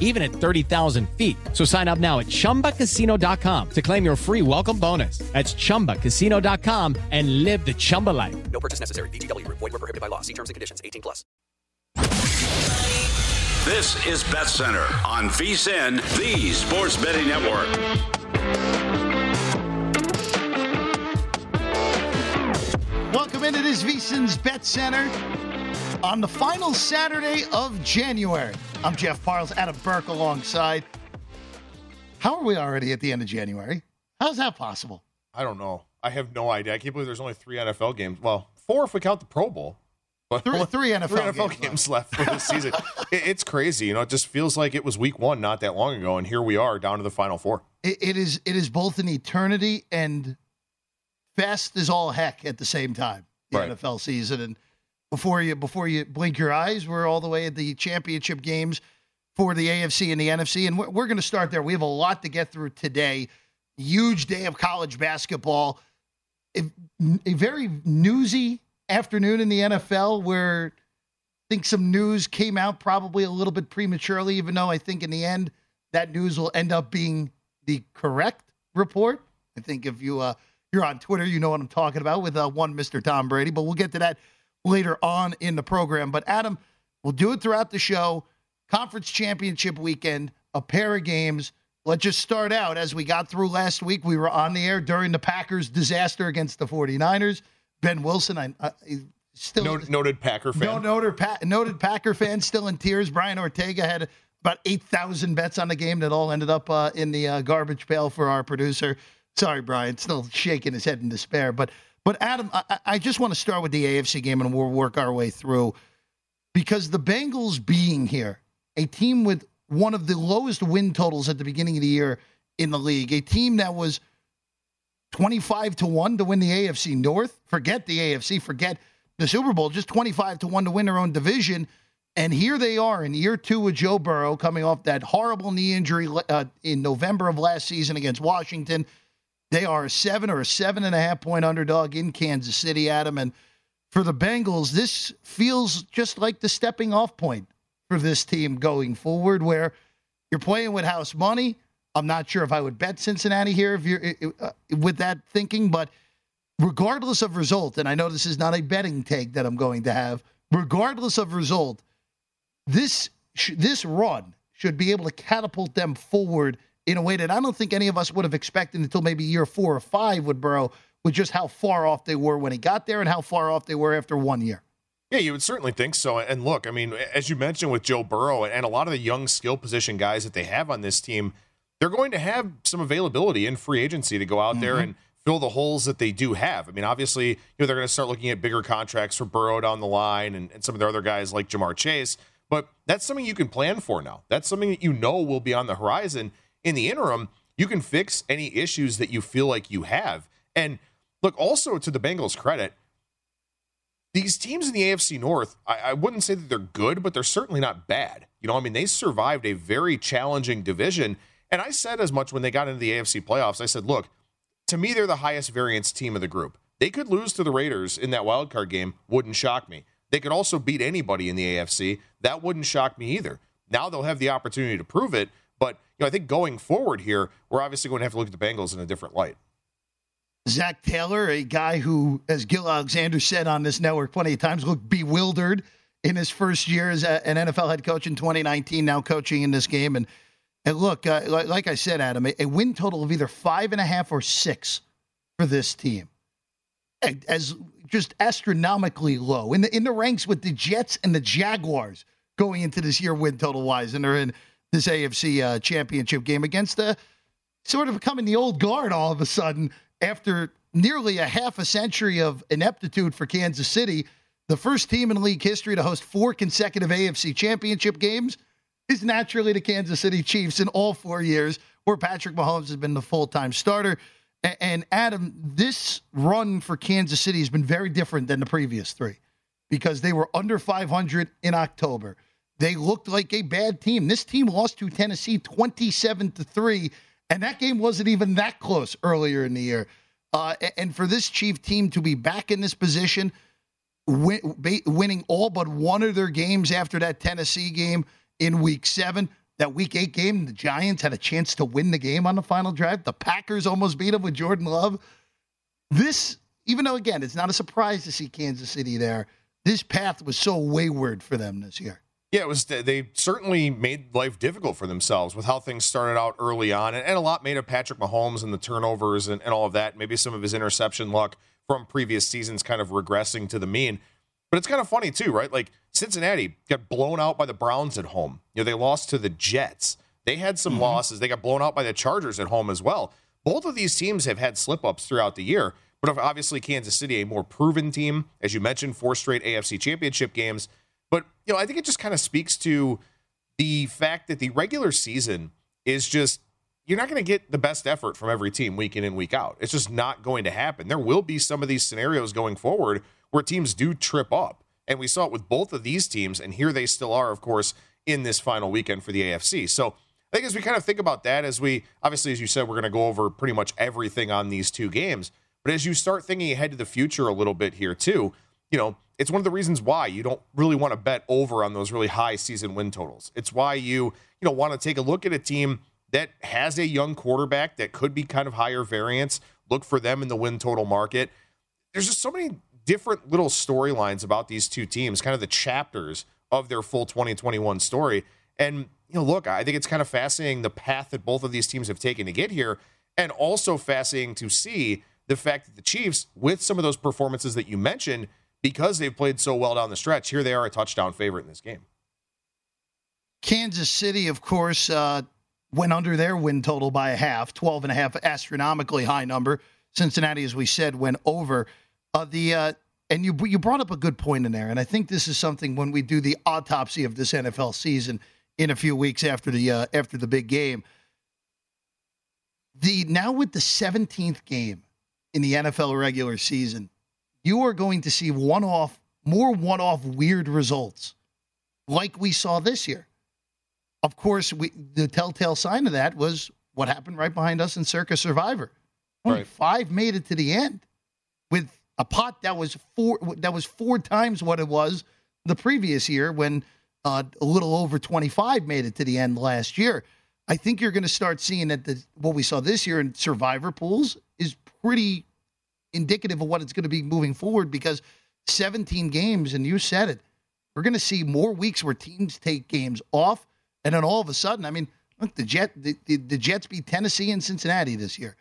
even at 30,000 feet. So sign up now at chumbacasino.com to claim your free welcome bonus. That's chumbacasino.com and live the Chumba life. No purchase necessary. VGW Group. Void were prohibited by law. See terms and conditions. 18 plus. This is Bet Center on VSIN, the Sports Betting Network. Welcome into this VSIN's Bet Center on the final Saturday of January. I'm Jeff Parles, Adam Burke alongside. How are we already at the end of January? How's that possible? I don't know. I have no idea. I can't believe there's only three NFL games. Well, four if we count the Pro Bowl. But Three, three NFL, three NFL games, games, left for this season. It- it's crazy. You know, it just feels like it was week one not that long ago, and here we are down to the final four. It, it is it is both an eternity and fast as all heck at the same time. The Right. NFL season and before you before you blink your eyes, we're all the way at the championship games for the AFC and the NFC, and we're, we're going to start there. We have a lot to get through today. Huge day of college basketball. A, a very newsy afternoon in the NFL where I think some news came out probably a little bit prematurely, even though I think in the end that news will end up being the correct report. I think if you uh, you're on Twitter, you know what I'm talking about with uh, one Mr. Tom Brady, but we'll get to that later on in the program. But Adam, we'll do it throughout the show. Conference championship weekend, a pair of games. Let's just start out as we got through last week. We were on the air during the Packers' disaster against the 49ers. Ben Wilson, I, I still Noted, noted Packer fan. no noted, pa- noted Packer fan still in tears. Brian Ortega had about 8,000 bets on the game that all ended up uh, in the uh, garbage pail for our producer. Sorry, Brian, still shaking his head in despair. But, but Adam, I, I- just want to start with the AFC game and we'll work our way through because the Bengals being here, a team with one of the lowest win totals at the beginning of the year in the league, a team that was 25 to 1 to win the AFC North. Forget the AFC, forget the Super Bowl, just 25 to 1 to win their own division. And here they are in year two with Joe Burrow coming off that horrible knee injury uh, in November of last season against Washington. They are a seven or a seven and a half point underdog in Kansas City, Adam. And for the Bengals, this feels just like the stepping off point for this team going forward, where you're playing with house money. I'm not sure if I would bet Cincinnati here if you're uh, with that thinking, but regardless of result, and I know this is not a betting take that I'm going to have, regardless of result, this sh- this run should be able to catapult them forward in a way that I don't think any of us would have expected until maybe year four or five with Burrow, with just how far off they were when he got there and how far off they were after one year. Yeah, you would certainly think so. And look, I mean, as you mentioned with Joe Burrow and a lot of the young skill position guys that they have on this team, they're going to have some availability in free agency to go out there mm-hmm. and fill the holes that they do have. I mean, obviously, you know, they're going to start looking at bigger contracts for Burrow down the line and, and some of their other guys like Ja'Marr Chase. But that's something you can plan for now. That's something that you know will be on the horizon. In the interim, you can fix any issues that you feel like you have. And look, also to the Bengals' credit, these teams in the AFC North, I, I, wouldn't say that they're good, but they're certainly not bad. You know, I mean, they survived a very challenging division. And I said as much when they got into the AFC playoffs. I said, look, to me, they're the highest variance team of the group. They could lose to the Raiders in that wild card game, wouldn't shock me. They could also beat anybody in the AFC. That wouldn't shock me either. Now they'll have the opportunity to prove it. Know, I think going forward here, we're obviously going to have to look at the Bengals in a different light. Zac Taylor, a guy who, as Gill Alexander said on this network plenty of times, looked bewildered in his first year as an NFL head coach in 2019, now coaching in this game. And, and look, uh, like, like, I said, Adam, a, a, win total of either five and a half or six for this team, as just astronomically low in the in the ranks with the Jets and the Jaguars going into this year win total wise, and they're in this AFC uh, championship game against the sort of becoming the old guard all of a sudden after nearly a half a century of ineptitude for Kansas City, the first team in league history to host four consecutive AFC championship games is naturally the Kansas City Chiefs in all four years, where Patrick Mahomes has been the full time starter. And Adam, this run for Kansas City has been very different than the previous three because they were under 500 in October. They looked like a bad team. This team lost to Tennessee 27 to 3 and that game wasn't even that close earlier in the year. Uh, and for this Chief team to be back in this position, win, winning all but one of their games after that Tennessee game in week seven, that week eight game, the Giants had a chance to win the game on the final drive. The Packers almost beat them with Jordan Love. This, even though, again, it's not a surprise to see Kansas City there, this path was so wayward for them this year. Yeah, it was. They certainly made life difficult for themselves with how things started out early on, and, and a lot made of Patrick Mahomes and the turnovers and, and all of that. Maybe some of his interception luck from previous seasons kind of regressing to the mean. But it's kind of funny too, right? Like Cincinnati got blown out by the Browns at home. You know, they lost to the Jets. They had some mm-hmm. losses. They got blown out by the Chargers at home as well. Both of these teams have had slip ups throughout the year. But obviously, Kansas City, a more proven team, as you mentioned, four straight AFC championship games. But, you know, I think it just kind of speaks to the fact that the regular season is just you're not going to get the best effort from every team week in and week out. It's just not going to happen. There will be some of these scenarios going forward where teams do trip up. And we saw it with both of these teams, and here they still are, of course, in this final weekend for the AFC. So I think as we kind of think about that, as we obviously, as you said, we're going to go over pretty much everything on these two games. But as you start thinking ahead to the future a little bit here, too, you know, it's one of the reasons why you don't really want to bet over on those really high season win totals. It's why you, you know, want to take a look at a team that has a young quarterback that could be kind of higher variance. Look for them in the win total market. There's just so many different little storylines about these two teams, kind of the chapters of their full 2021 story. And, you know, look, I think it's kind of fascinating the path that both of these teams have taken to get here, and also fascinating to see the fact that the Chiefs, with some of those performances that you mentioned, because they've played so well down the stretch, here they are a touchdown favorite in this game. Kansas City, of course, uh, went under their win total by a half, 12 and a half, astronomically high number. Cincinnati, as we said, went over. Uh, the uh, and you you brought up a good point in there, and I think this is something when we do the autopsy of this NFL season in a few weeks after the uh, after the big game. The now with the 17th game in the NFL regular season, you are going to see one off, more one off weird results like we saw this year. Of course, we, the telltale sign of that was what happened right behind us in Circa Survivor. Only right. five made it to the end with a pot that was four that was four times what it was the previous year when uh, a little over 25 made it to the end last year. I think you're going to start seeing that the what we saw this year in survivor pools is pretty indicative of what it's going to be moving forward because 17 games, and you said it, we're going to see more weeks where teams take games off, and then all of a sudden, I mean, look, the Jet, the, the, the Jets beat Tennessee and Cincinnati this year.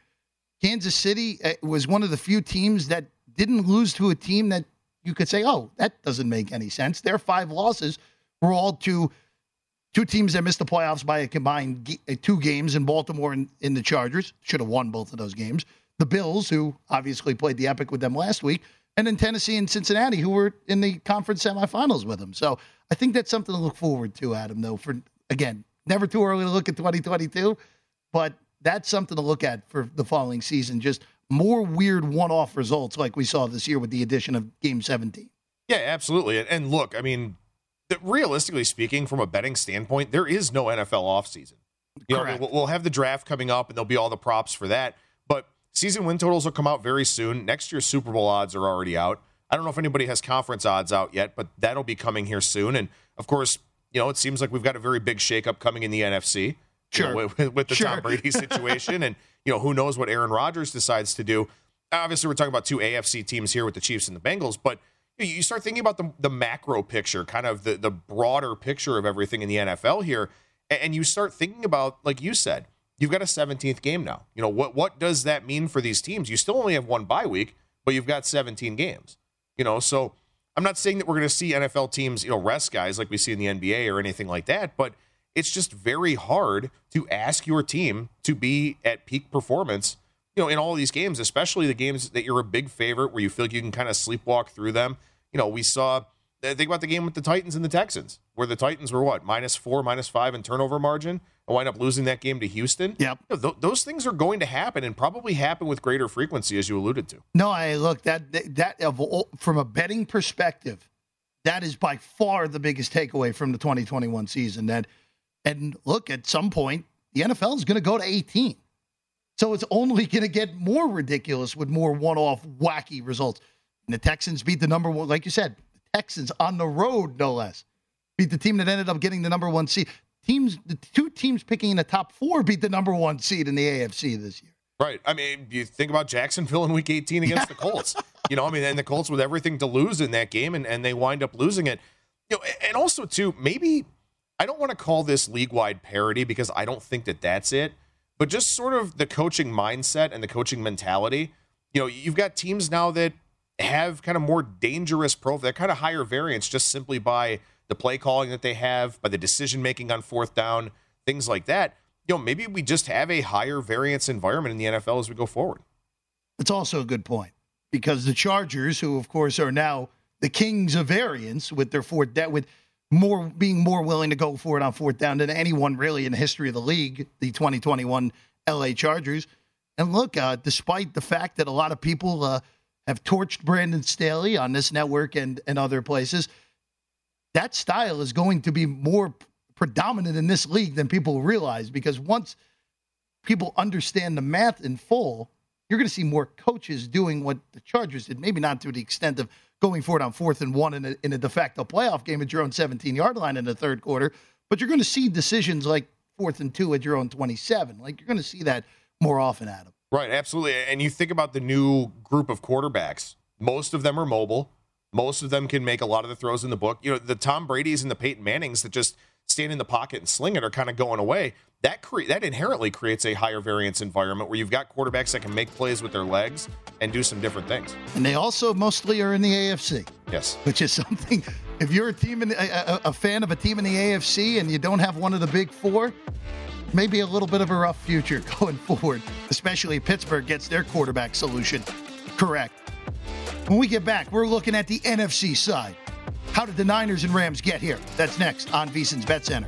Kansas City uh, was one of the few teams that didn't lose to a team that you could say, oh, that doesn't make any sense. Their five losses were all to two teams that missed the playoffs by a combined uh, two games in Baltimore and in the Chargers. Should have won both of those games the Bills, who obviously played the epic with them last week, and then Tennessee and Cincinnati, who were in the conference semifinals with them. So I think that's something to look forward to, Adam. Though for again, never too early to look at 2022, but that's something to look at for the following season. Just more weird one-off results like we saw this year with the addition of Game 17. Yeah, absolutely. And, look, I mean, realistically speaking, from a betting standpoint, there is no NFL offseason. You know, we'll, we'll have the draft coming up, and there'll be all the props for that. Season win totals will come out very soon. Next year's Super Bowl odds are already out. I don't know if anybody has conference odds out yet, but that'll be coming here soon. And of course, you know, it seems like we've got a very big shakeup coming in the NFC. Sure. You know, with, with, the Sure. Tom Brady situation, and you know, who knows what Aaron Rodgers decides to do. Obviously, we're talking about two AFC teams here with the Chiefs and the Bengals, but you you start thinking about the, the macro picture, kind of the, the broader picture of everything in the NFL here, and you start thinking about, like you said, you've got a 17th game now. You know, what what does that mean for these teams? You still only have one bye week, but you've got 17 games. You know, so I'm not saying that we're going to see NFL teams, you know, rest guys like we see in the NBA or anything like that, but it's just very hard to ask your team to be at peak performance, you know, in all these games, especially the games that you're a big favorite where you feel like you can kind of sleepwalk through them. You know, we saw think about the game with the Titans and the Texans, where the Titans were what, minus four, minus five in turnover margin, wind up losing that game to Houston. Yep. You know, th- those things are going to happen and probably happen with greater frequency, as you alluded to. No, I look that that, that of all, from a betting perspective, that is by far the biggest takeaway from the 2021 season. That and look, at some point, the NFL is going to go to 18, so it's only going to get more ridiculous with more one-off wacky results. And the Texans beat the number one, like you said, the Texans on the road, no less, beat the team that ended up getting the number one seed. Teams, the two teams picking in the top four beat the number one seed in the AFC this year. Right. I mean, you think about Jacksonville in week 18 against the Colts. You know, I mean, and the Colts with everything to lose in that game and, and they wind up losing it. You know, and also too, maybe I don't want to call this league wide parity because I don't think that that's it, but just sort of the coaching mindset and the coaching mentality. You know, you've got teams now that have kind of more dangerous profile, they're kind of higher variance just simply by the play calling that they have, by the decision making on fourth down, things like that. You know, maybe we just have a higher variance environment in the NFL as we go forward. That's also a good point because the Chargers, who of course are now the kings of variance with their fourth down, with more being more willing to go for it on fourth down than anyone really in the history of the league, the 2021 LA Chargers. And look, uh, despite the fact that a lot of people uh, have torched Brandon Staley on this network and, and other places, that style is going to be more predominant in this league than people realize because once people understand the math in full, you're going to see more coaches doing what the Chargers did. Maybe not to the extent of going for it on fourth and one in a, in a de facto playoff game at your own 17 yard line in the third quarter, but you're going to see decisions like fourth and two at your own 27. Like you're going to see that more often, Adam. Right, absolutely. And you think about the new group of quarterbacks. Most of them are mobile. Most of them can make a lot of the throws in the book. You know, the Tom Brady's and the Peyton Mannings that just stand in the pocket and sling it are kind of going away. That cre- that inherently creates a higher variance environment where you've got quarterbacks that can make plays with their legs and do some different things. And they also mostly are in the AFC. Yes. which is something. If you're a team in a, a, a fan of a team in the AFC and you don't have one of the big four, maybe a little bit of a rough future going forward. Especially if Pittsburgh gets their quarterback solution correct. When we get back, we're looking at the NFC side. How did the Niners and Rams get here? That's next on VSiN's Bet Center.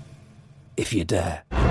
If you dare.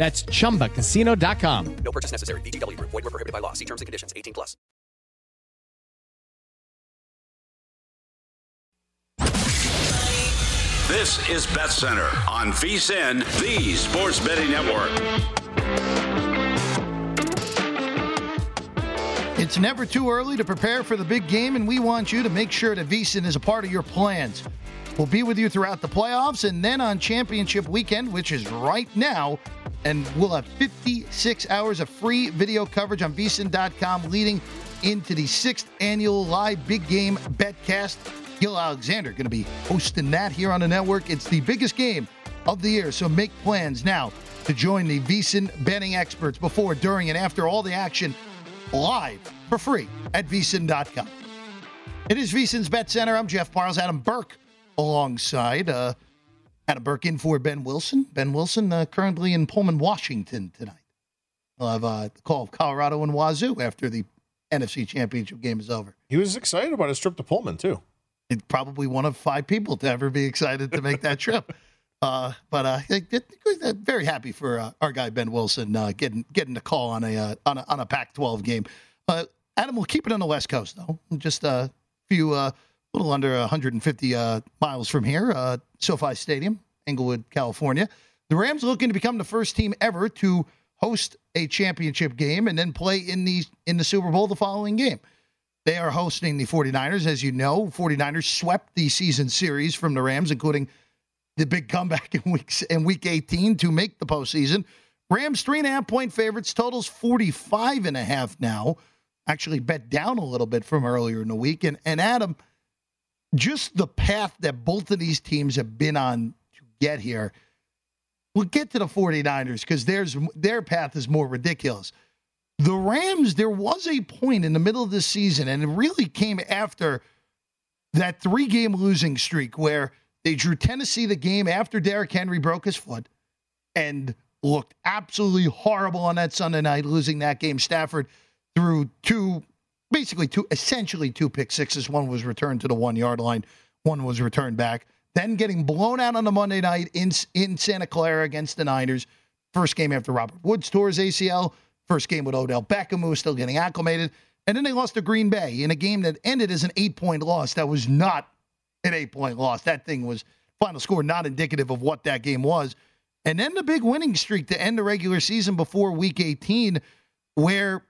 That's chumbacasino.com. No purchase necessary. VGW Group. Void were prohibited by law. See terms and conditions. 18 plus. This is Bet Center on VSIN, the Sports Betting Network. It's never too early to prepare for the big game, and we want you to make sure that VSIN is a part of your plans. We'll be with you throughout the playoffs and then on championship weekend, which is right now. And we'll have 56 hours of free video coverage on vsin.com leading into the sixth annual live big game betcast. Gill Alexander going to be hosting that here on the network. It's the biggest game of the year, so make plans now to join the VSIN betting experts before, during, and after all the action live for free at vsin.com. It is VSIN's Bet Center. I'm Jeff Parles. Adam Burke alongside uh, Adam Burke in for Ben Wilson. Ben Wilson uh, currently in Pullman, Washington tonight. We'll have uh, the call of Colorado and Wazzu after the NFC Championship game is over. He was excited about his trip to Pullman too. It's probably one of five people to ever be excited to make that trip. Uh, but uh, very happy for uh, our guy Ben Wilson uh, getting getting the call on a uh, on a on a Pac-12 game. Uh, Adam, we'll keep it on the West Coast though. Just a few, uh, little under 150 uh, miles from here, uh, SoFi Stadium, Inglewood, California. The Rams looking to become the first team ever to host a championship game and then play in the in the Super Bowl the following game. They are hosting the 49ers. As you know, 49ers swept the season series from the Rams, including the big comeback in weeks in week 18 to make the postseason. Rams three and a half point favorites, totals 45 and a half now. Actually bet down a little bit from earlier in the week. And and Adam, just the path that both of these teams have been on to get here. We'll get to the 49ers because there's their path is more ridiculous. The Rams, there was a point in the middle of the season, and it really came after that three game losing streak where they drew Tennessee the game after Derrick Henry broke his foot and looked absolutely horrible on that Sunday night, losing that game. Stafford threw two, basically two, essentially two pick sixes. One was returned to the one yard line, one was returned back. Then getting blown out on the Monday night in in Santa Clara against the Niners. First game after Robert Woods tore his ACL. First game with Odell Beckham, who was still getting acclimated. And then they lost to Green Bay in a game that ended as an eight point loss. That was not an eight point loss. That thing was final score not indicative of what that game was. And then the big winning streak to end the regular season before week 18, where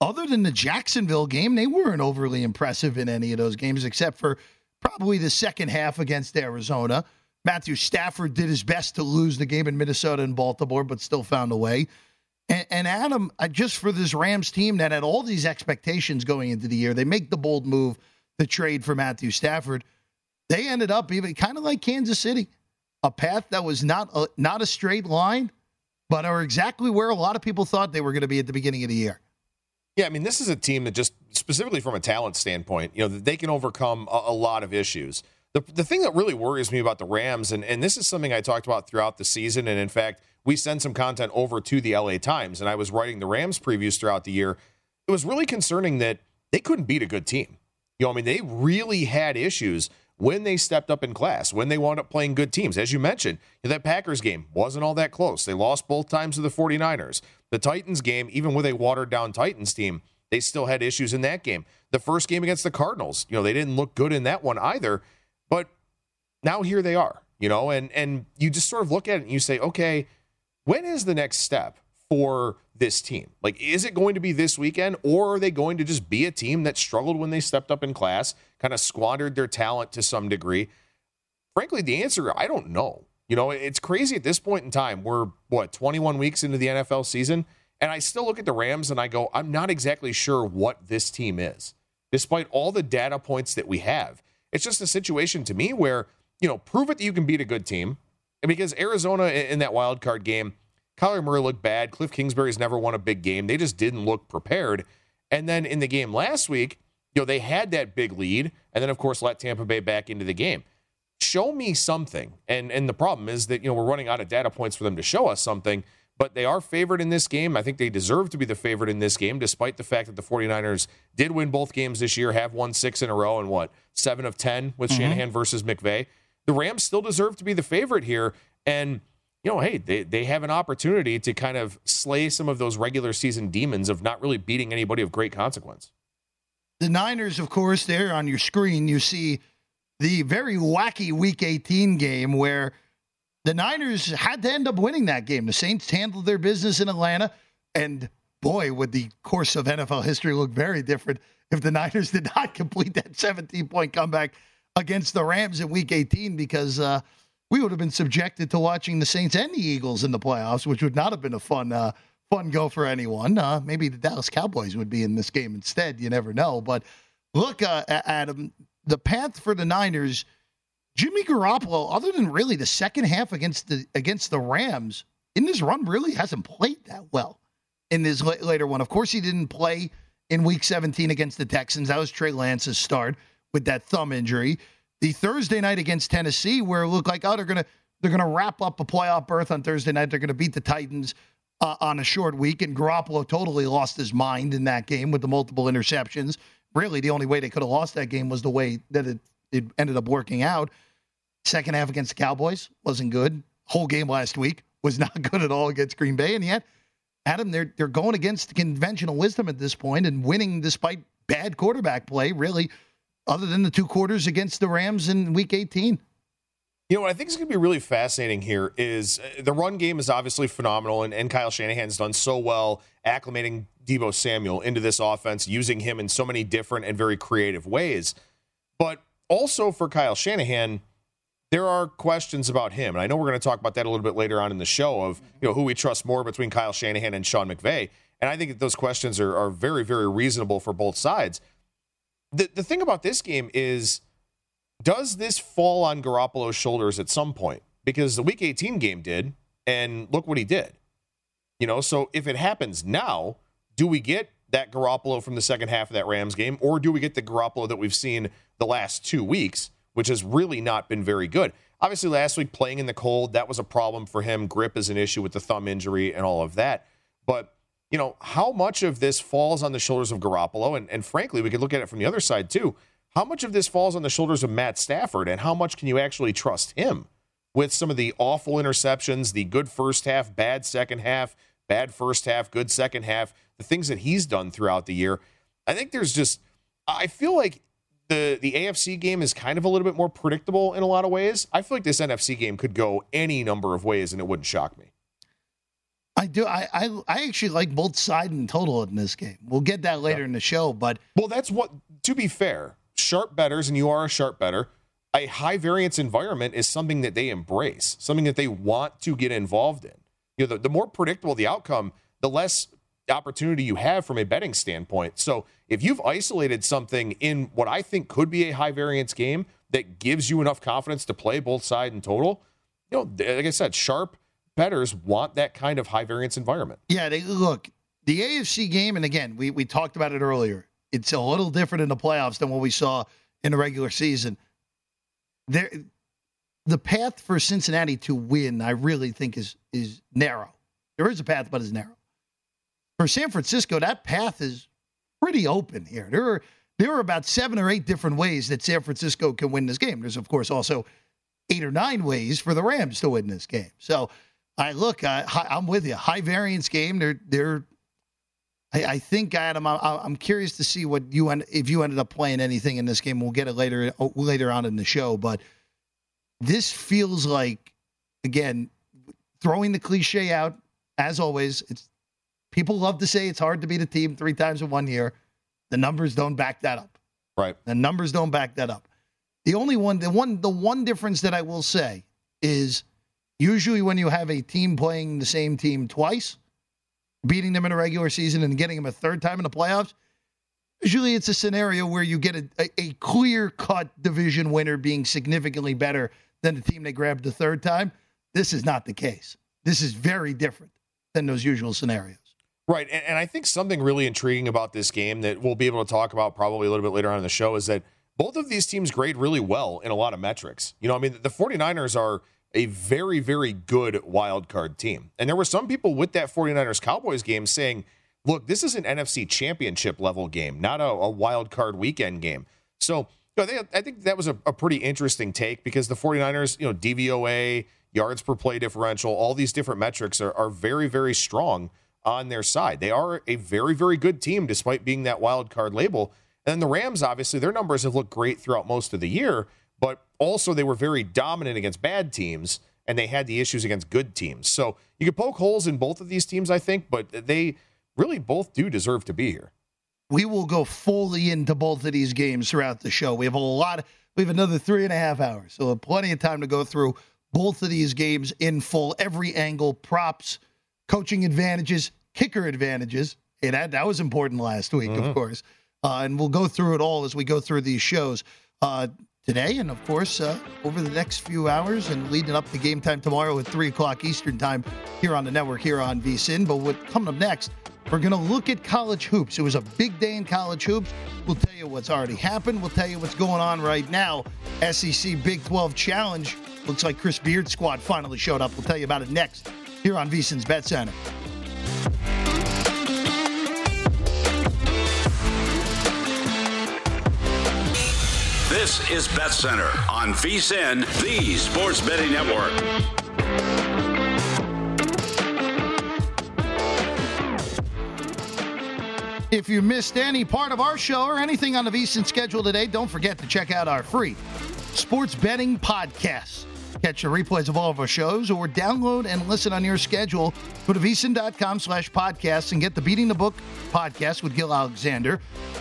other than the Jacksonville game, they weren't overly impressive in any of those games, except for probably the second half against Arizona. Matthew Stafford did his best to lose the game in Minnesota and Baltimore, but still found a way. And, and Adam, just for this Rams team that had all these expectations going into the year, they make the bold move to trade for Matthew Stafford. They ended up even kind of like Kansas City, a path that was not a, not a straight line, but are exactly where a lot of people thought they were going to be at the beginning of the year. Yeah, I mean, this is a team that just specifically from a talent standpoint, you know, they can overcome a, a lot of issues. The, the thing that really worries me about the Rams, and, and this is something I talked about throughout the season, and in fact, we send some content over to the LA Times, and I was writing the Rams previews throughout the year. It was really concerning that they couldn't beat a good team. You know, I mean, they really had issues when they stepped up in class, when they wound up playing good teams. As you mentioned, that Packers game wasn't all that close. They lost both times to the 49ers. The Titans game, even with a watered down Titans team, They still had issues in that game. The first game against the Cardinals, you know, they didn't look good in that one either. But now here they are, you know, and and you just sort of look at it and you say, okay, when is the next step for this team? Like, is it going to be this weekend, or are they going to just be a team that struggled when they stepped up in class, kind of squandered their talent to some degree? Frankly, the answer, I don't know. You know, it's crazy at this point in time. We're, what, 21 weeks into the NFL season? And I still look at the Rams and I go, I'm not exactly sure what this team is, despite all the data points that we have. It's just a situation to me where, you know, prove it that you can beat a good team. And because Arizona in that wild card game, Kyler Murray looked bad. Cliff Kingsbury's never won a big game. They just didn't look prepared. And then in the game last week, you know, they had that big lead and then, of course, let Tampa Bay back into the game show me something. And and the problem is that you know we're running out of data points for them to show us something. But they are favored in this game. I think they deserve to be the favorite in this game, despite the fact that the 49ers did win both games this year, have won six in a row, and what, seven of 10 with mm-hmm. Shanahan versus McVay. The Rams still deserve to be the favorite here. And, you know, hey, they, they have an opportunity to kind of slay some of those regular season demons of not really beating anybody of great consequence. The Niners, of course, there on your screen, you see the very wacky Week 18 game where the Niners had to end up winning that game. The Saints handled their business in Atlanta, and boy, would the course of NFL history look very different if the Niners did not complete that 17 point comeback against the Rams in Week 18 because uh, we would have been subjected to watching the Saints and the Eagles in the playoffs, which would not have been a fun. Uh, fun go for anyone. Uh, maybe the Dallas Cowboys would be in this game instead. You never know. But look, uh, Adam, the path for the Niners, Jimmy Garoppolo, other than really the second half against the against the Rams, in this run really hasn't played that well in this later one. Of course, he didn't play in Week 17 against the Texans. That was Trey Lance's start with that thumb injury. The Thursday night against Tennessee, where it looked like oh they're gonna they're gonna wrap up a playoff berth on Thursday night. They're gonna beat the Titans. Uh, on a short week, and Garoppolo totally lost his mind in that game with the multiple interceptions really the only way they could have lost that game was the way that it, it ended up working out. Second half against the Cowboys wasn't good. Whole game last week was not good at all against Green Bay. And yet, Adam, they're they're going against conventional wisdom at this point and winning despite bad quarterback play, really, other than the two quarters against the Rams in week 18. You know what I think is going to be really fascinating here is uh, the run game is obviously phenomenal, and, and Kyle Shanahan's done so well acclimating Deebo Samuel into this offense, using him in so many different and very creative ways. But also for Kyle Shanahan, there are questions about him. And I know we're going to talk about that a little bit later on in the show of you know who we trust more between Kyle Shanahan and Sean McVay. And I think that those questions are, are very, very reasonable for both sides. The the thing about this game is does this fall on Garoppolo's shoulders at some point? Because the week 18 game did, and look what he did. You know, so if it happens now, do we get that Garoppolo from the second half of that Rams game, or do we get the Garoppolo that we've seen the last two weeks, which has really not been very good? Obviously, last week playing in the cold, that was a problem for him. Grip is an issue with the thumb injury and all of that. But, you know, how much of this falls on the shoulders of Garoppolo? And, and frankly, we could look at it from the other side too. How much of this falls on the shoulders of Matt Stafford, and how much can you actually trust him with some of the awful interceptions, the good first half, bad second half, bad first half, good second half? the things that he's done throughout the year. I think there's just I feel like the the AFC game is kind of a little bit more predictable in a lot of ways. I feel like this NFC game could go any number of ways and it wouldn't shock me. I do. I, I, I actually like both sides and total in this game. We'll get that later yeah. in the show, but well, that's what. To be fair, sharp bettors, and you are a sharp bettor. A high variance environment is something that they embrace, something that they want to get involved in. You know, the, the more predictable the outcome, the less opportunity you have from a betting standpoint. So if you've isolated something in what I think could be a high variance game that gives you enough confidence to play both side and total, you know, like I said, sharp bettors want that kind of high variance environment. Yeah, they look the AFC game, and again, we we talked about it earlier. It's a little different in the playoffs than what we saw in the regular season. There, the path for Cincinnati to win, I really think is is narrow. There is a path, but it's narrow for San Francisco, that path is pretty open here. There are there are about seven or eight different ways that San Francisco can win this game. There's of course also eight or nine ways for the Rams to win this game. So I look, I, I'm with you. High variance game. They're they're I, I think Adam, I, I'm curious to see what you end, if you ended up playing anything in this game. We'll get it later oh, later on in the show, but this feels like again throwing the cliche out as always. It's people love to say it's hard to beat a team three times in one year. The numbers don't back that up. Right. The numbers don't back that up. The only one, the one, the one difference that I will say is usually when you have a team playing the same team twice, beating them in a regular season and getting them a third time in the playoffs, usually it's a scenario where you get a, a, clear cut division winner being significantly better than the team they grabbed the third time. This is not the case. This is very different than those usual scenarios. Right. And, and I think something really intriguing about this game that we'll be able to talk about probably a little bit later on in the show is that both of these teams grade really well in a lot of metrics. You know, I mean, the 49ers are a very, very good wild card team. And there were some people with that 49ers Cowboys game saying, look, this is an NFC championship level game, not a, a wild card weekend game. So, you know, I think that was a, a pretty interesting take because the 49ers, you know, DVOA, yards per play differential, all these different metrics are, are very, very strong on their side. They are a very, very good team despite being that wild card label. And the Rams, obviously, their numbers have looked great throughout most of the year, but also they were very dominant against bad teams and they had the issues against good teams. So you could poke holes in both of these teams, I think, but they really both do deserve to be here. We will go fully into both of these games throughout the show. We have a lot, of, we have another three and a half hours, so plenty of time to go through both of these games in full, every angle, props, coaching advantages, kicker advantages. And that, that was important last week, mm-hmm. of course. Uh, and we'll go through it all as we go through these shows uh, today, and of course uh, over the next few hours, and leading up to game time tomorrow at three o'clock Eastern time here on the network here on VSIN. But what coming up next? We're going to look at college hoops. It was a big day in college hoops. We'll tell you what's already happened. We'll tell you what's going on right now. SEC Big 12 Challenge. Looks like Chris Beard squad finally showed up. We'll tell you about it next here on VSIN's Bet Center. This is Bet Center on VSIN, the Sports Betting Network. If you missed any part of our show or anything on the VSIN schedule today, don't forget to check out our free sports betting podcast. Catch the replays of all of our shows or download and listen on your schedule. Go to vsin.com slash podcasts and get the Beating the Book podcast with Gill Alexander,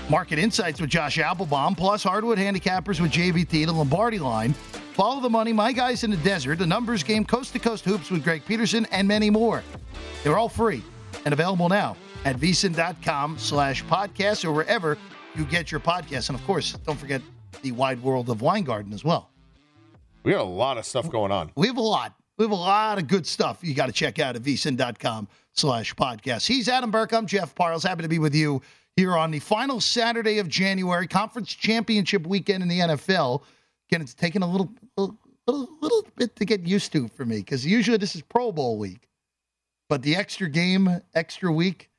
Market Insights with Josh Appelbaum, plus Hardwood Handicappers with JVT, the Lombardi line. Follow the money, My Guys in the Desert, the Numbers Game, Coast to Coast Hoops with Greg Peterson, and many more. They're all free and available now at vsin.com slash podcasts or wherever you get your podcasts. And of course, don't forget the wide world of Weingarten as well. We got a lot of stuff going on. We have a lot. We have a lot of good stuff you got to check out at vsin.com slash podcast. He's Adam Burke. I'm Jeff Parles. Happy to be with you here on the final Saturday of January, conference championship weekend in the NFL. Again, it's taken a little, little, little, little bit to get used to for me because usually this is Pro Bowl week. But the extra game, extra week,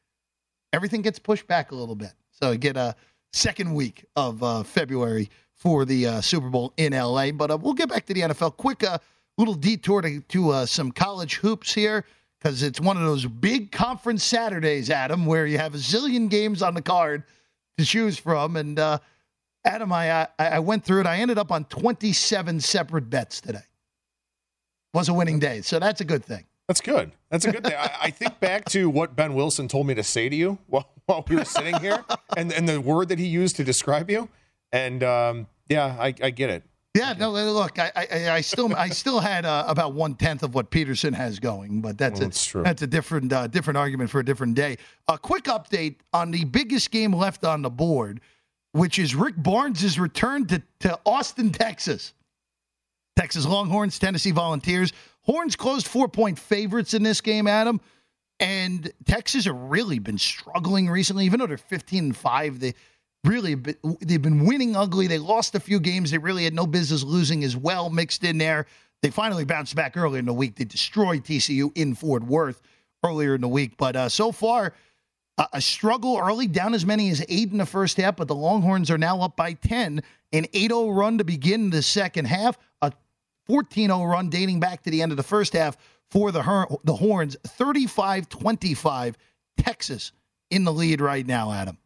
everything gets pushed back a little bit. So I get a second week of uh, February for the uh, Super Bowl in LA. But uh, we'll get back to the NFL. Quick uh, little detour to, to uh, some college hoops here because it's one of those big conference Saturdays, Adam, where you have a zillion games on the card to choose from. And uh, Adam, I, I, I went through it. I ended up on 27 separate bets today. Was a winning day, so that's a good thing. That's good. That's a good thing. I, I, think back to what Ben Wilson told me to say to you while, while we were sitting here, and and the word that he used to describe you. And um, yeah, I, I, get it. Yeah, no, look, I, I, I still, I still had uh, about one tenth of what Peterson has going, but that's well, a, that's, true. that's a different, uh, different argument for a different day. A quick update on the biggest game left on the board, which is Rick Barnes' return to, to Austin, Texas. Texas Longhorns, Tennessee Volunteers. Horns closed four point favorites in this game, Adam. And Texas have really been struggling recently, even though they're 15 and 5. They really they've been winning ugly. They lost a few games they really had no business losing as well mixed in there. They finally bounced back earlier in the week. They destroyed TCU in Fort Worth earlier in the week, but uh, so far a struggle early, down as many as eight in the first half. But the Longhorns are now up by ten. An 8-0 run to begin the second half. A 14-0 run dating back to the end of the first half for the the Horns. 35-25 Texas in the lead right now, Adam.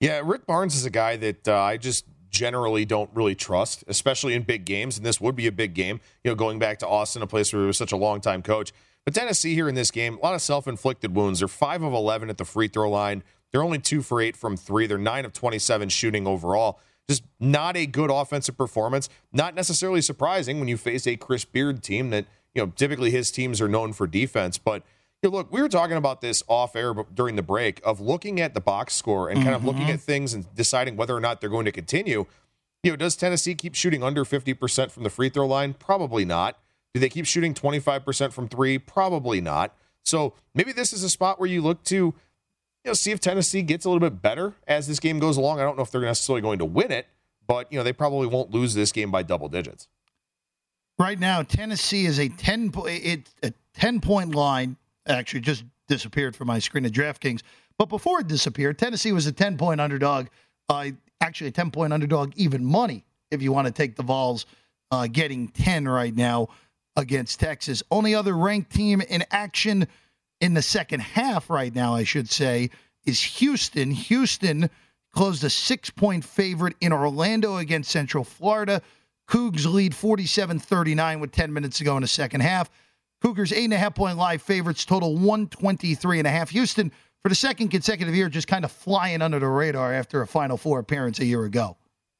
Yeah, Rick Barnes is a guy that uh, I just generally don't really trust, especially in big games. And this would be a big game, you know, going back to Austin, a place where he was such a long time coach. But Tennessee here in this game, a lot of self inflicted wounds. They're 5 of 11 at the free throw line. They're only 2 for 8 from 3. They're 9 of 27 shooting overall. Just not a good offensive performance. Not necessarily surprising when you face a Chris Beard team that, you know, typically his teams are known for defense. But look, we were talking about this off air during the break of looking at the box score and kind of looking Mm-hmm. at things and deciding whether or not they're going to continue. You know, does Tennessee keep shooting under 50% from the free throw line? Probably not. Do they keep shooting 25% from three? Probably not. So maybe this is a spot where you look to, you know, see if Tennessee gets a little bit better as this game goes along. I don't know if they're necessarily going to win it, but you know, they probably won't lose this game by double digits. Right now, Tennessee is a ten po- it's a ten point line. Actually, just disappeared from my screen at DraftKings. But before it disappeared, Tennessee was a ten point underdog. Uh, actually, a ten point underdog, even money if you want to take the Vols, uh, getting ten right now against Texas. Only other ranked team in action in the second half right now, I should say, is Houston. Houston closed a six point favorite in Orlando against Central Florida. Cougs lead 47 39 with 10 minutes to go in the second half. Cougars, eight and a half point live favorites, total 123 and a half. Houston, for the second consecutive year, just kind of flying under the radar after a Final Four appearance a year ago.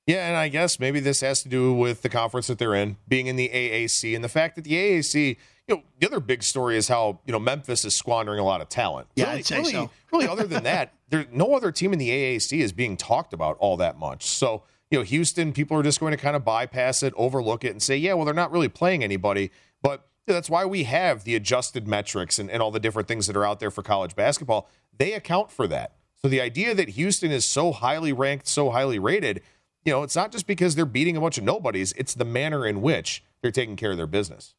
Yeah, and I guess maybe this has to do with the conference that they're in, being in the AAC, and the fact that the AAC, you know, the other big story is how you know Memphis is squandering a lot of talent. Yeah, really, I'd say really, so. really, other than that, there's no other team in the AAC is being talked about all that much. So you know, Houston, people are just going to kind of bypass it, overlook it, and say, yeah, well, they're not really playing anybody, but. That's why we have the adjusted metrics and, and all the different things that are out there for college basketball. They account for that. So the idea that Houston is so highly ranked, so highly rated, you know, it's not just because they're beating a bunch of nobodies, it's the manner in which they're taking care of their business.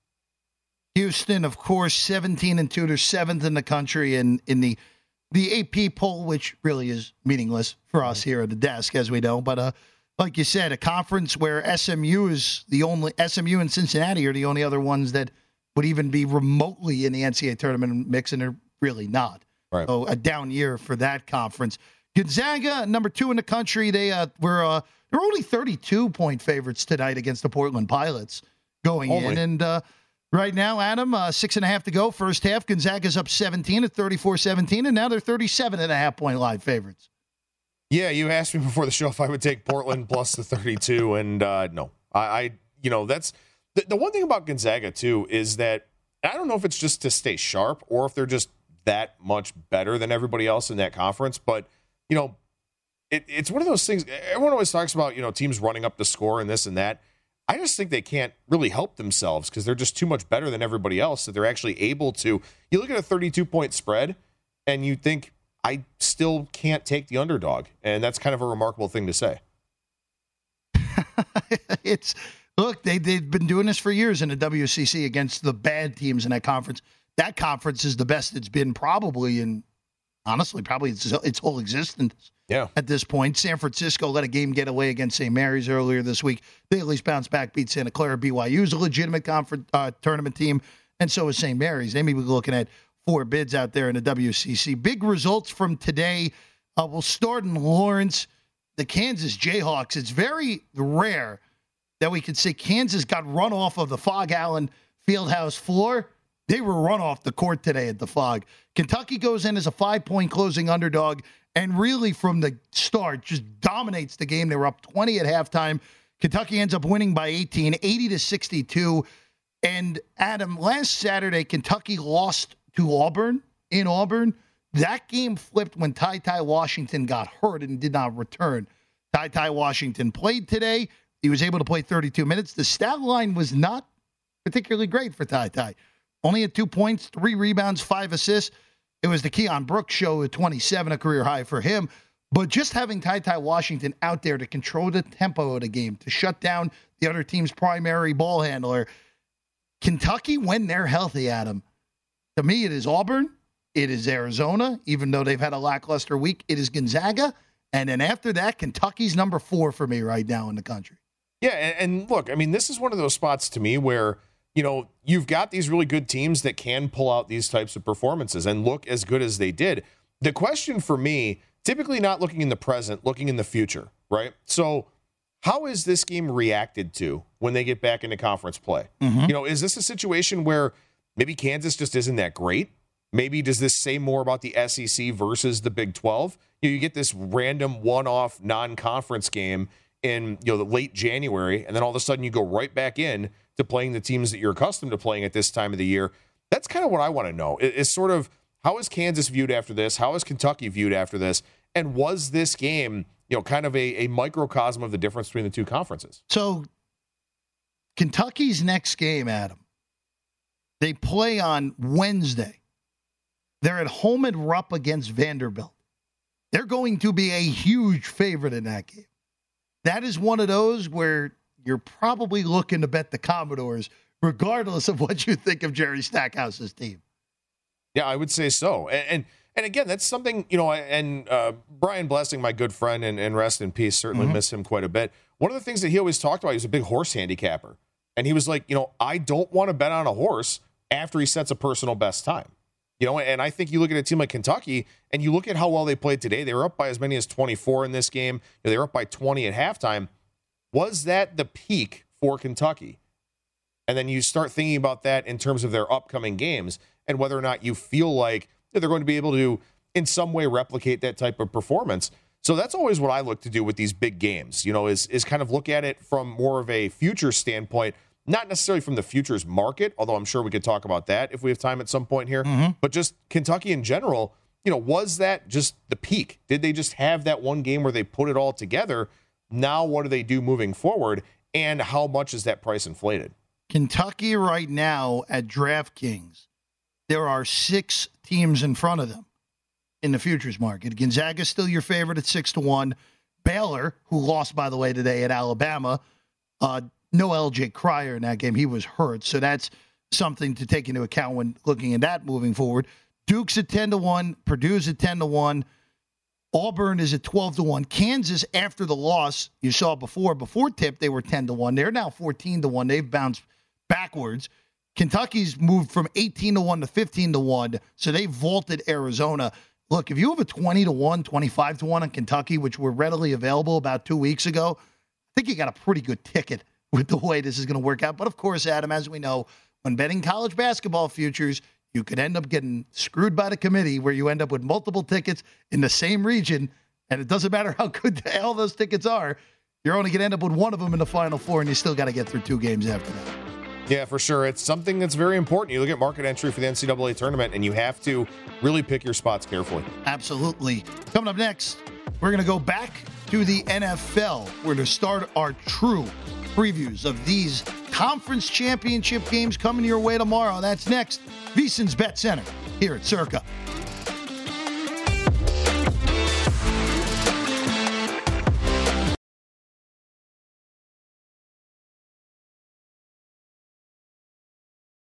Houston, of course, 17 and 2. They're seventh in the country in, in the the AP poll, which really is meaningless for us here at the desk, as we know. But uh, like you said, a conference where SMU is the only SMU and Cincinnati are the only other ones that would even be remotely in the NCAA tournament mix, and they're really not. Right. So a down year for that conference. Gonzaga, number two in the country, they uh, were uh, they're only 32 point favorites tonight against the Portland Pilots going in, and uh, right now, Adam, uh, six and a half to go, first half. Gonzaga's up 17 at 34-17, and now they're 37 and a half point live favorites. Yeah, you asked me before the show if I would take Portland plus the 32, and uh, no, I, I, you know, that's the, the one thing about Gonzaga too is that I don't know if it's just to stay sharp or if they're just that much better than everybody else in that conference, but you know, it, it's one of those things. Everyone always talks about you know teams running up the score and this and that. I just think they can't really help themselves because they're just too much better than everybody else that they're actually able to. You look at a 32 point spread, and you think I still can't take the underdog, and that's kind of a remarkable thing to say. it's look, they they've been doing this for years in the WCC against the bad teams in that conference. That conference is the best it's been probably in honestly probably its, its whole existence. Yeah. At this point, San Francisco let a game get away against St. Mary's earlier this week. They at least bounced back, beat Santa Clara. BYU's a legitimate conference uh, tournament team, and so is St. Mary's. They may be looking at four bids out there in the WCC. Big results from today. Uh, we'll start in Lawrence. The Kansas Jayhawks. It's very rare that we could say Kansas got run off of the Phog Allen Fieldhouse floor. They were run off the court today at the Phog. Kentucky goes in as a five point closing underdog and really from the start just dominates the game. They were up 20 at halftime. Kentucky ends up winning by 18, 80 to 62. And Adam, last Saturday, Kentucky lost to Auburn in Auburn. That game flipped when Ty Ty Washington got hurt and did not return. Ty Ty Washington played today. He was able to play 32 minutes. The stat line was not particularly great for Ty Ty. Only at two points, three rebounds, five assists. It was the Keion Brooks show at 27, a career high for him. But just having Ty Ty Washington out there to control the tempo of the game, to shut down the other team's primary ball handler, Kentucky, when they're healthy, Adam, to me, it is Auburn, it is Arizona, even though they've had a lackluster week, it is Gonzaga. And then after that, Kentucky's number four for me right now in the country. Yeah, and, and look, I mean, this is one of those spots to me where you know you've got these really good teams that can pull out these types of performances and look as good as they did. The question for me, typically not looking in the present, looking in the future, right? So, how is this game reacted to when they get back into conference play? Mm-hmm. You know, is this a situation where maybe Kansas just isn't that great? Maybe does this say more about the SEC versus the Big 12? You, know, you get this random one-off non-conference game in you know the late January, and then all of a sudden you go right back in to playing the teams that you're accustomed to playing at this time of the year. That's kind of what I want to know. Is sort of how is Kansas viewed after this? How is Kentucky viewed after this? And was this game, you know, kind of a, a microcosm of the difference between the two conferences? So, Kentucky's next game, Adam, they play on Wednesday. They're at home at Rupp against Vanderbilt. They're going to be a huge favorite in that game. That is one of those where you're probably looking to bet the Commodores, regardless of what you think of Jerry Stackhouse's team. Yeah, I would say so. And and, and again, that's something you know. And uh, Brian Blessing, my good friend, and, and rest in peace. Certainly Mhm. miss him quite a bit. One of the things that he always talked about, he was a big horse handicapper, and he was like, you know, I don't want to bet on a horse after he sets a personal best time. You know, and I think you look at a team like Kentucky, and you look at how well they played today. They were up by as many as 24 in this game. They were up by 20 at halftime. Was that the peak for Kentucky? And then you start thinking about that in terms of their upcoming games and whether or not you feel like they're going to be able to, in some way, replicate that type of performance. So that's always what I look to do with these big games, you know, is, is kind of look at it from more of a future standpoint, not necessarily from the futures market, although I'm sure we could talk about that if we have time at some point here, but just Kentucky in general. You know, was that just the peak? Did they just have that one game where they put it all together? Now, what do they do moving forward? And how much is that price inflated? Kentucky right now at DraftKings, there are six teams in front of them in the futures market. Gonzaga is still your favorite at six to one. Baylor, who lost by the way today at Alabama, uh, no LJ Cryer in that game. He was hurt, so that's something to take into account when looking at that moving forward. Duke's at ten to one. Purdue's at ten to one. Auburn is at 12 to 1. Kansas, after the loss, you saw before, before tip, they were 10 to 1. They're now 14 to 1. They've bounced backwards. Kentucky's moved from 18 to 1 to 15 to 1. So they vaulted Arizona. Look, if you have a 20 to 1, 25 to 1 on Kentucky, which were readily available about two weeks ago, I think you got a pretty good ticket with the way this is going to work out. But of course, Adam, as we know, when betting college basketball futures, you could end up getting screwed by the committee where you end up with multiple tickets in the same region. And it doesn't matter how good all those tickets are, you're only going to end up with one of them in the final four, and you still got to get through two games after that. Yeah, for sure. It's something that's very important. You look at market entry for the NCAA tournament, and you have to really pick your spots carefully. Absolutely. Coming up next, we're going to go back to the NFL. We're going to start our true previews of these conference championship games coming your way tomorrow. That's next. VSiN's Bet Center here at Circa.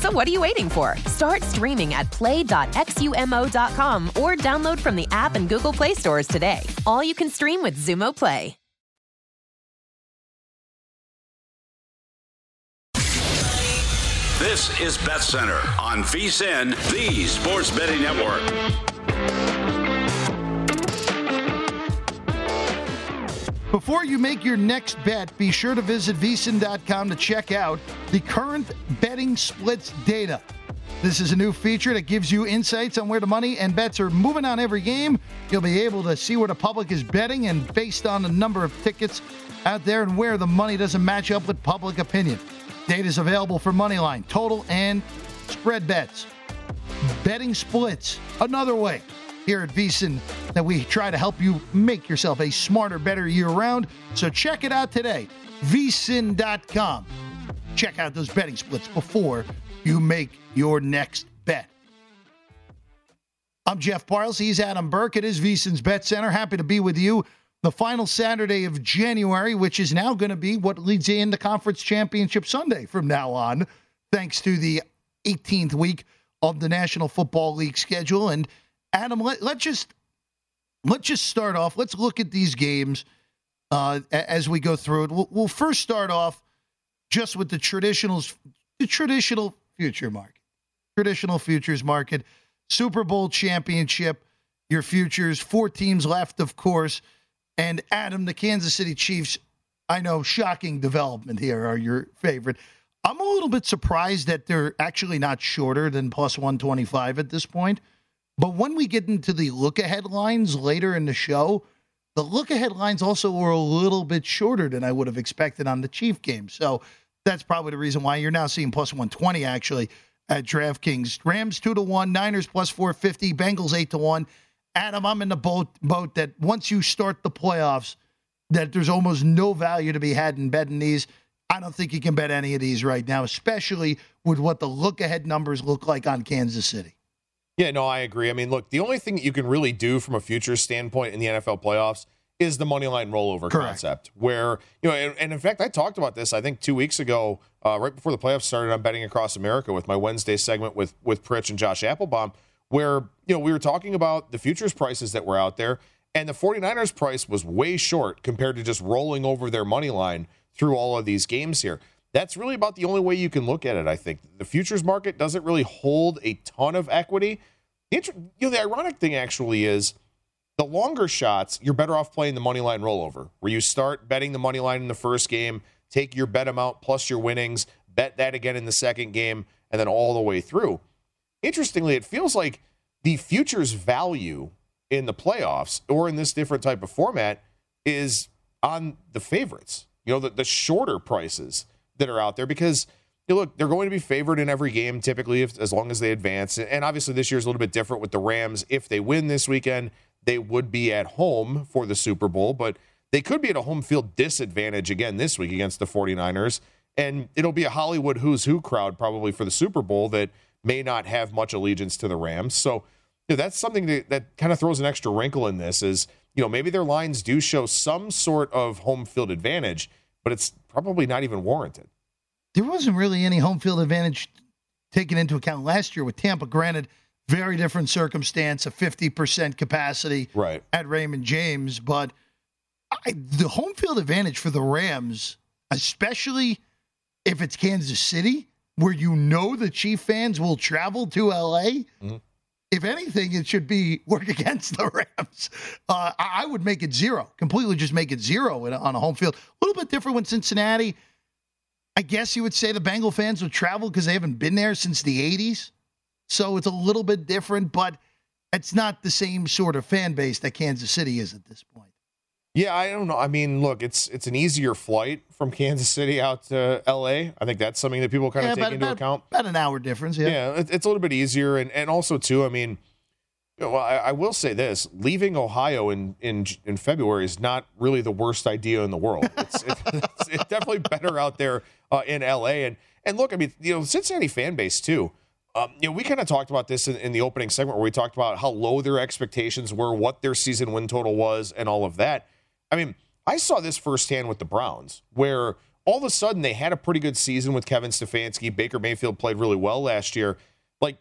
So what are you waiting for? Start streaming at play.xumo.com or download from the app and Google Play stores today. All you can stream with Xumo Play. This is Bet Center on VSIN, the Sports Betting Network. Before you make your next bet, be sure to visit vsin.com to check out the current betting splits data. This is a new feature that gives you insights on where the money and bets are moving on every game. You'll be able to see where the public is betting and based on the number of tickets out there and where the money doesn't match up with public opinion. Data is available for moneyline, total, and spread bets. Betting splits, another way here at VSIN that we try to help you make yourself a smarter, better year round. So check it out today. VSIN.com. Check out those betting splits before you make your next bet. I'm Jeff Parles. He's Adam Burke. It is VSIN's Bet Center. Happy to be with you the final Saturday of January, which is now going to be what leads into Conference Championship Sunday from now on, thanks to the 18th week of the National Football League schedule. And Adam, let, let's just let's just start off. Let's look at these games uh, as we go through it. We'll, we'll first start off just with the traditionals, the traditional future market, traditional futures market, Super Bowl championship. Your futures, four teams left, of course. And Adam, the Kansas City Chiefs, I know, shocking development here are your favorite. I'm a little bit surprised that they're actually not shorter than plus 125 at this point. But when we get into the look ahead lines later in the show, the look ahead lines also were a little bit shorter than I would have expected on the Chief game. So that's probably the reason why you're now seeing plus 120 actually at DraftKings. Rams 2 to 1, Niners plus 450, Bengals 8 to 1. Adam, I'm in the boat boat that once you start the playoffs, that there's almost no value to be had in betting these. I don't think you can bet any of these right now, especially with what the look ahead numbers look like on Kansas City. Yeah, no, I agree. I mean, look, the only thing that you can really do from a future standpoint in the NFL playoffs is the money line rollover Correct. concept, where you know, and, and, in fact, I talked about this I think two weeks ago, uh, right before the playoffs started. on betting across America with my Wednesday segment with with Pritch and Josh Appelbaum, where you know we were talking about the futures prices that were out there, and the 49ers price was way short compared to just rolling over their money line through all of these games here. That's really about the only way you can look at it. I think the futures market doesn't really hold a ton of equity. you know, the ironic thing actually is the longer shots, you're better off playing the money line rollover, where you start betting the money line in the first game, take your bet amount plus your winnings, bet that again in the second game, and then all the way through. Interestingly, it feels like the futures value in the playoffs or in this different type of format is on the favorites, you know, the, the shorter prices that are out there because you know, look, they're going to be favored in every game typically if, as long as they advance. And obviously, this year's a little bit different with the Rams. If they win this weekend, they would be at home for the Super Bowl, but they could be at a home field disadvantage again this week against the 49ers. And it'll be a Hollywood who's who crowd probably for the Super Bowl that may not have much allegiance to the Rams. So you know, that's something that, that kind of throws an extra wrinkle in this is, you know, maybe their lines do show some sort of home field advantage, but it's probably not even warranted. There wasn't really any home field advantage taken into account last year with Tampa. Granted, very different circumstance, a 50% capacity right. at Raymond James. But I, the home field advantage for the Rams, especially if it's Kansas City, where you know the Chief fans will travel to LA, mm-hmm. If anything, it should be work against the Rams. Uh, I would make it zero, completely just make it zero on a home field. A little bit different when Cincinnati. I guess you would say the Bengal fans would travel because they haven't been there since the 80s. So it's a little bit different, but it's not the same sort of fan base that Kansas City is at this point. Yeah, I don't know. I mean, look, it's it's an easier flight from Kansas City out to L.A. I think that's something that people kind of yeah, take about, into about, account. About an hour difference, yeah. Yeah, it's a little bit easier, and and also too, I mean, Well, I, I, will say this: leaving Ohio in, in in February is not really the worst idea in the world. It's, it, it's, it's definitely better out there uh, in LA. And and look, I mean, you know, Cincinnati fan base too. Um, you know, we kind of talked about this in, in, the opening segment where we talked about how low their expectations were, what their season win total was, and all of that. I mean, I saw this firsthand with the Browns, where all of a sudden they had a pretty good season with Kevin Stefanski. Baker Mayfield played really well last year. Like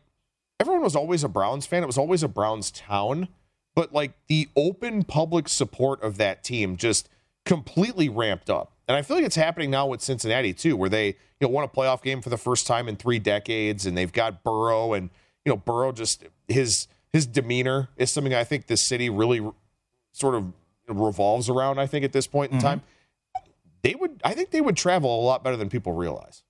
everyone was always a Browns fan. It was always a Browns town. But like the open public support of that team just completely ramped up. And I feel like it's happening now with Cincinnati too, where they, you know, won a playoff game for the first time in three decades, and they've got Burrow, and you know, Burrow just his his demeanor is something I think the city really sort of revolves around. I think at this point in mm-hmm. time, they would, I think they would travel a lot better than people realize.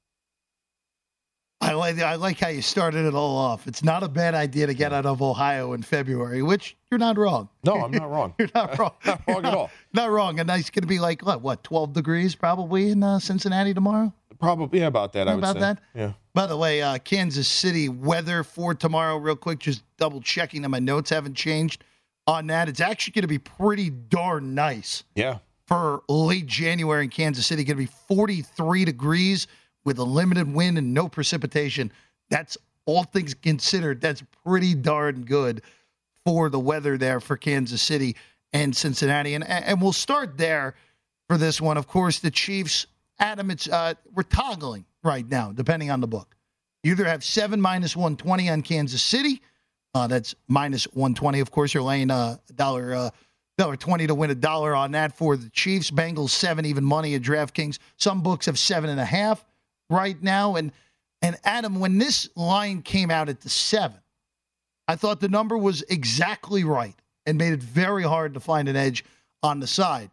I like I like how you started it all off. It's not a bad idea to get out of Ohio in February, which you're not wrong. No, I'm not wrong. you're not wrong. not wrong at all. Not wrong. And it's going to be like what, what, 12 degrees probably in uh, Cincinnati tomorrow. Probably yeah, about that. I about say. that. Yeah. By the way, uh, Kansas City weather for tomorrow, real quick. Just double checking that my notes haven't changed on that. It's actually going to be pretty darn nice. Yeah. For late January in Kansas City, going to be 43 degrees with a limited wind and no precipitation. That's all things considered. That's pretty darn good for the weather there for Kansas City and Cincinnati. And and we'll start there for this one. Of course, the Chiefs, Adam, it's uh, we're toggling right now, depending on the book. You either have seven minus one twenty on Kansas City. Uh, that's minus one twenty. Of course, you're laying a dollar uh, dollar twenty to win a dollar on that for the Chiefs. Bengals seven even money at DraftKings. Some books have seven and a half right now. And and Adam, when this line came out at the seven, I thought the number was exactly right and made it very hard to find an edge on the side.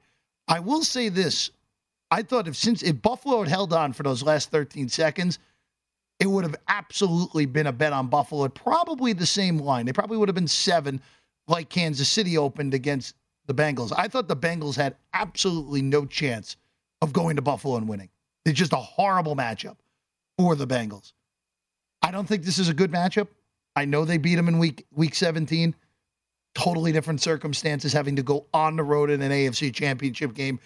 I will say this. I thought if since if Buffalo had held on for those last 13 seconds, it would have absolutely been a bet on Buffalo at probably the same line. They probably would have been seven, like Kansas City opened against the Bengals. I thought the Bengals had absolutely no chance of going to Buffalo and winning. It's just a horrible matchup for the Bengals. I don't think this is a good matchup. I know they beat them in week week 17. Totally different circumstances having to go on the road in an AFC championship game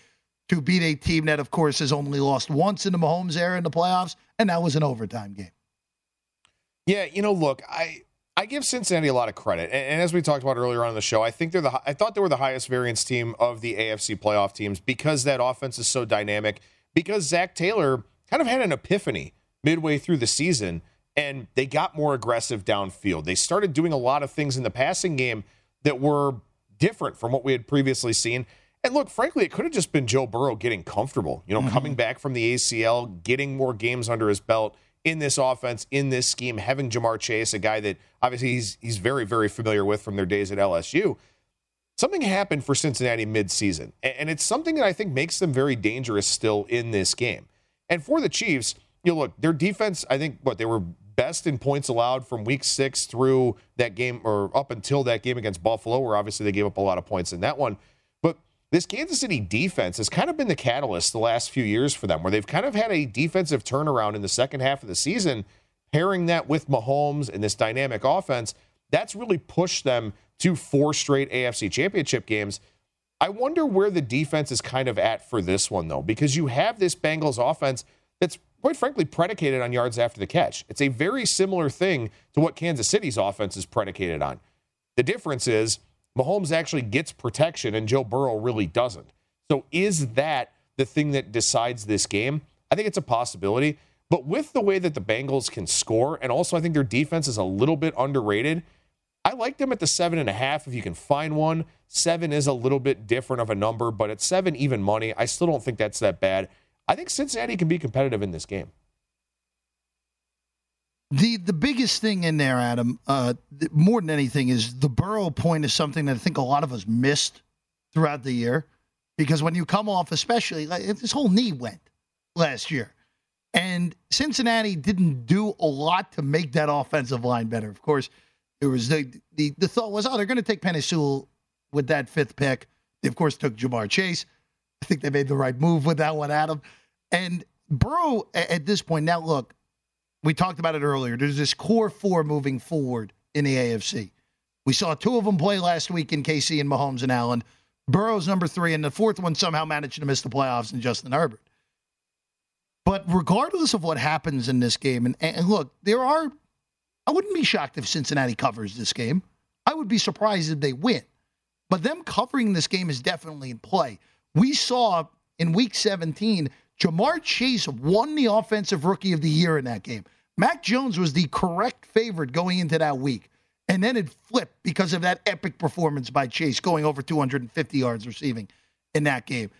to beat a team that, of course, has only lost once in the Mahomes era in the playoffs, and that was an overtime game. Yeah, you know, look, I I give Cincinnati a lot of credit, and, and, as we talked about earlier on in the show, I think they're the I thought they were the highest variance team of the AFC playoff teams because that offense is so dynamic because Zac Taylor kind of had an epiphany midway through the season and they got more aggressive downfield. They started doing a lot of things in the passing game that were different from what we had previously seen. And look, frankly, it could have just been Joe Burrow getting comfortable, you know, mm-hmm. coming back from the ACL, getting more games under his belt in this offense, in this scheme, having Ja'Marr Chase, a guy that obviously he's he's very, very familiar with from their days at LSU something happened for Cincinnati midseason, and it's something that I think makes them very dangerous still in this game. And for the Chiefs, you know, look, their defense, I think, what they were best in points allowed from week six through that game, or up until that game against Buffalo, where obviously they gave up a lot of points in that one. This Kansas City defense has kind of been the catalyst the last few years for them, where they've kind of had a defensive turnaround in the second half of the season, pairing that with Mahomes and this dynamic offense. That's really pushed them to four straight AFC championship games. I wonder where the defense is kind of at for this one, though, because you have this Bengals offense that's quite frankly predicated on yards after the catch. It's a very similar thing to what Kansas City's offense is predicated on. The difference is Mahomes actually gets protection and Joe Burrow really doesn't. So is that the thing that decides this game? I think it's a possibility. But with the way that the Bengals can score, and also I think their defense is a little bit underrated, I like them at the seven and a half if you can find one. Seven is a little bit different of a number, but at seven even money, I still don't think that's that bad. I think Cincinnati can be competitive in this game. The the biggest thing in there, Adam, uh, more than anything, is the Burrow point is something that I think a lot of us missed throughout the year, because when you come off, especially like this whole knee went last year, and Cincinnati didn't do a lot to make that offensive line better. Of course, it was the the, the thought was, oh, they're going to take Penei Sewell with that fifth pick. They of course took Ja'Marr Chase. I think they made the right move with that one, Adam. And Burrow at this point now, look, we talked about it earlier. There's this core four moving forward in the AFC. We saw two of them play last week in KC and Mahomes and Allen. Burrow's number three, and the fourth one somehow managed to miss the playoffs and Justin Herbert. But regardless of what happens in this game, and, and look, there are, I wouldn't be shocked if Cincinnati covers this game. I would be surprised if they win. But them covering this game is definitely in play. We saw in week 17, Ja'Marr Chase won the Offensive Rookie of the Year in that game. Mac Jones was the correct favorite going into that week. And then it flipped because of that epic performance by Chase, going over 250 yards receiving in that game.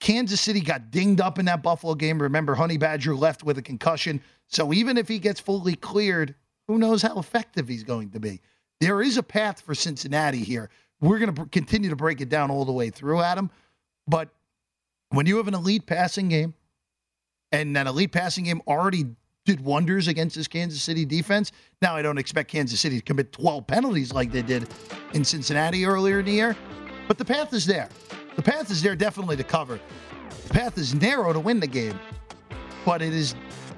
Kansas City got dinged up in that Buffalo game. Remember, Honey Badger left with a concussion. So even if he gets fully cleared, who knows how effective he's going to be? There is a path for Cincinnati here. We're going to continue to break it down all the way through, Adam. But when you have an elite passing game, and that elite passing game already did wonders against this Kansas City defense. Now, I don't expect Kansas City to commit 12 penalties like they did in Cincinnati earlier in the year, but the path is there. The path is there definitely to cover. The path is narrow to win the game, but it is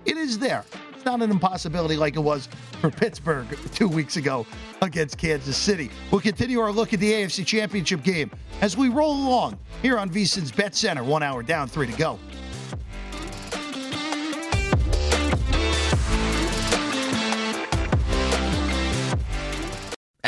it is there. Not an impossibility like it was for Pittsburgh two weeks ago against Kansas City. We'll continue our look at the AFC Championship game as we roll along here on VSIN's Bet Center. One hour down, three to go.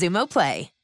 Xumo Play.